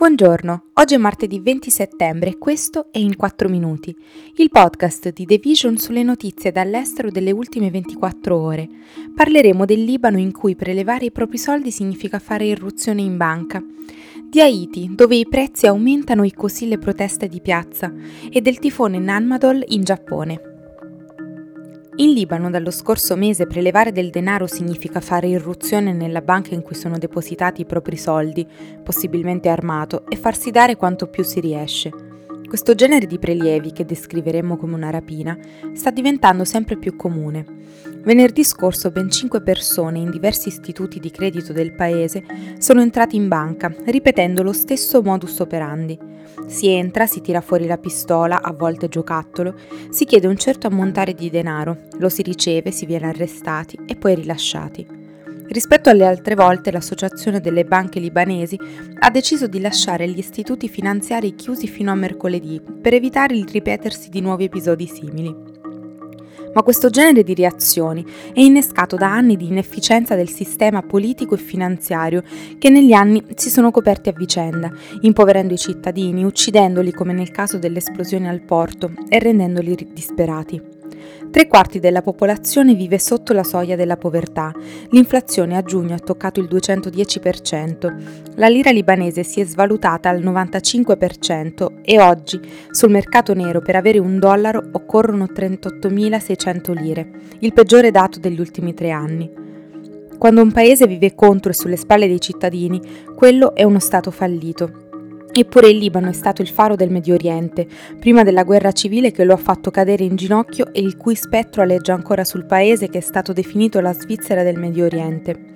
Buongiorno, oggi è martedì 20 settembre e questo è In 4 Minuti, il podcast di The Vision sulle notizie dall'estero delle ultime 24 ore. Parleremo del Libano in cui prelevare i propri soldi significa fare irruzione in banca, di Haiti dove i prezzi aumentano e così le proteste di piazza, e del tifone Nanmadol in Giappone. In Libano dallo scorso mese prelevare del denaro significa fare irruzione nella banca in cui sono depositati i propri soldi, possibilmente armato, e farsi dare quanto più si riesce. Questo genere di prelievi, che descriveremmo come una rapina, sta diventando sempre più comune. Venerdì scorso ben 5 persone in diversi istituti di credito del paese sono entrati in banca, ripetendo lo stesso modus operandi. Si entra, si tira fuori la pistola, a volte giocattolo, si chiede un certo ammontare di denaro, lo si riceve, si viene arrestati e poi rilasciati. Rispetto alle altre volte, l'Associazione delle banche libanesi ha deciso di lasciare gli istituti finanziari chiusi fino a mercoledì per evitare il ripetersi di nuovi episodi simili ma questo genere di reazioni è innescato da anni di inefficienza del sistema politico e finanziario che negli anni si sono coperti a vicenda, impoverendo i cittadini, uccidendoli come nel caso dell'esplosione al porto e rendendoli disperati. Tre quarti della popolazione vive sotto la soglia della povertà. L'inflazione a giugno ha toccato il 210%. La lira libanese si è svalutata al 95% e oggi sul mercato nero per avere un dollaro occorrono 38.600 lire, il peggiore dato degli ultimi tre anni. Quando un paese vive contro e sulle spalle dei cittadini, quello è uno Stato fallito Eppure il Libano è stato il faro del Medio Oriente, prima della guerra civile che lo ha fatto cadere in ginocchio e il cui spettro aleggia ancora sul paese che è stato definito la Svizzera del Medio Oriente.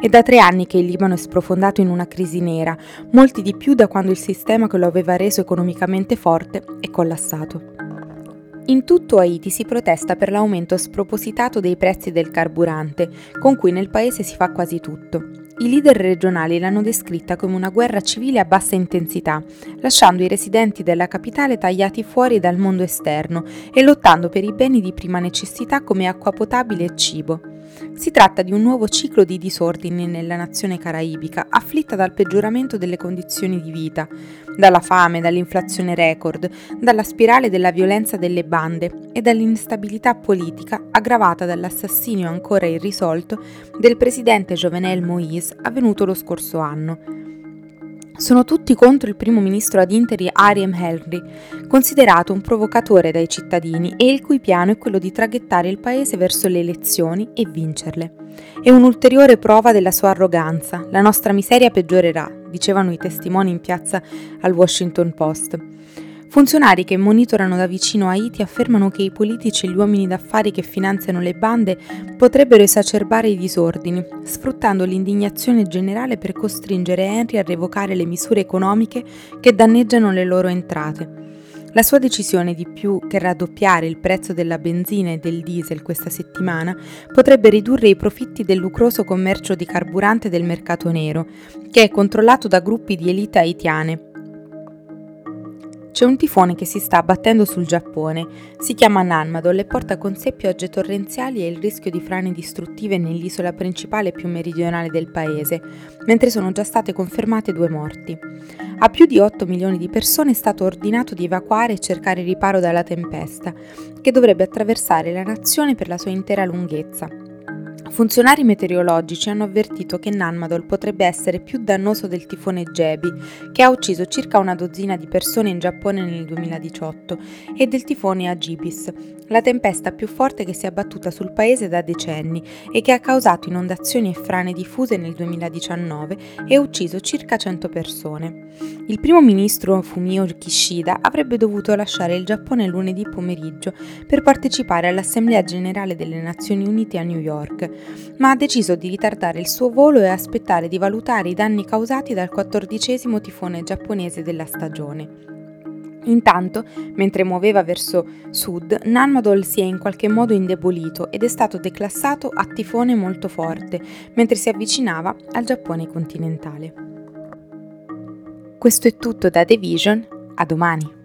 È da tre anni che il Libano è sprofondato in una crisi nera, molti di più da quando il sistema che lo aveva reso economicamente forte è collassato. In tutto Haiti si protesta per l'aumento spropositato dei prezzi del carburante, con cui nel paese si fa quasi tutto. I leader regionali l'hanno descritta come una guerra civile a bassa intensità, lasciando i residenti della capitale tagliati fuori dal mondo esterno e lottando per i beni di prima necessità come acqua potabile e cibo. Si tratta di un nuovo ciclo di disordini nella nazione caraibica, afflitta dal peggioramento delle condizioni di vita, dalla fame, dall'inflazione record, dalla spirale della violenza delle bande e dall'instabilità politica aggravata dall'assassinio ancora irrisolto del presidente Jovenel Moïse avvenuto lo scorso anno. Sono tutti contro il primo ministro ad interi Ariam Henry, considerato un provocatore dai cittadini e il cui piano è quello di traghettare il paese verso le elezioni e vincerle. È un'ulteriore prova della sua arroganza. La nostra miseria peggiorerà, dicevano i testimoni in piazza al Washington Post. Funzionari che monitorano da vicino Haiti affermano che i politici e gli uomini d'affari che finanziano le bande potrebbero esacerbare i disordini, sfruttando l'indignazione generale per costringere Henry a revocare le misure economiche che danneggiano le loro entrate. La sua decisione di più che raddoppiare il prezzo della benzina e del diesel questa settimana potrebbe ridurre i profitti del lucroso commercio di carburante del mercato nero, che è controllato da gruppi di elite haitiane, c'è un tifone che si sta abbattendo sul Giappone, si chiama Nanmadol e porta con sé piogge torrenziali e il rischio di frane distruttive nell'isola principale più meridionale del paese, mentre sono già state confermate due morti. A più di 8 milioni di persone è stato ordinato di evacuare e cercare riparo dalla tempesta, che dovrebbe attraversare la nazione per la sua intera lunghezza. Funzionari meteorologici hanno avvertito che Nanmadol potrebbe essere più dannoso del tifone Jebi, che ha ucciso circa una dozzina di persone in Giappone nel 2018, e del tifone Agibis, la tempesta più forte che si è abbattuta sul paese da decenni e che ha causato inondazioni e frane diffuse nel 2019 e ucciso circa 100 persone. Il primo ministro Fumio Kishida avrebbe dovuto lasciare il Giappone lunedì pomeriggio per partecipare all'Assemblea generale delle Nazioni Unite a New York, ma ha deciso di ritardare il suo volo e aspettare di valutare i danni causati dal quattordicesimo tifone giapponese della stagione. Intanto, mentre muoveva verso sud, Nanmadol si è in qualche modo indebolito ed è stato declassato a tifone molto forte, mentre si avvicinava al Giappone continentale. Questo è tutto da The Vision, a domani.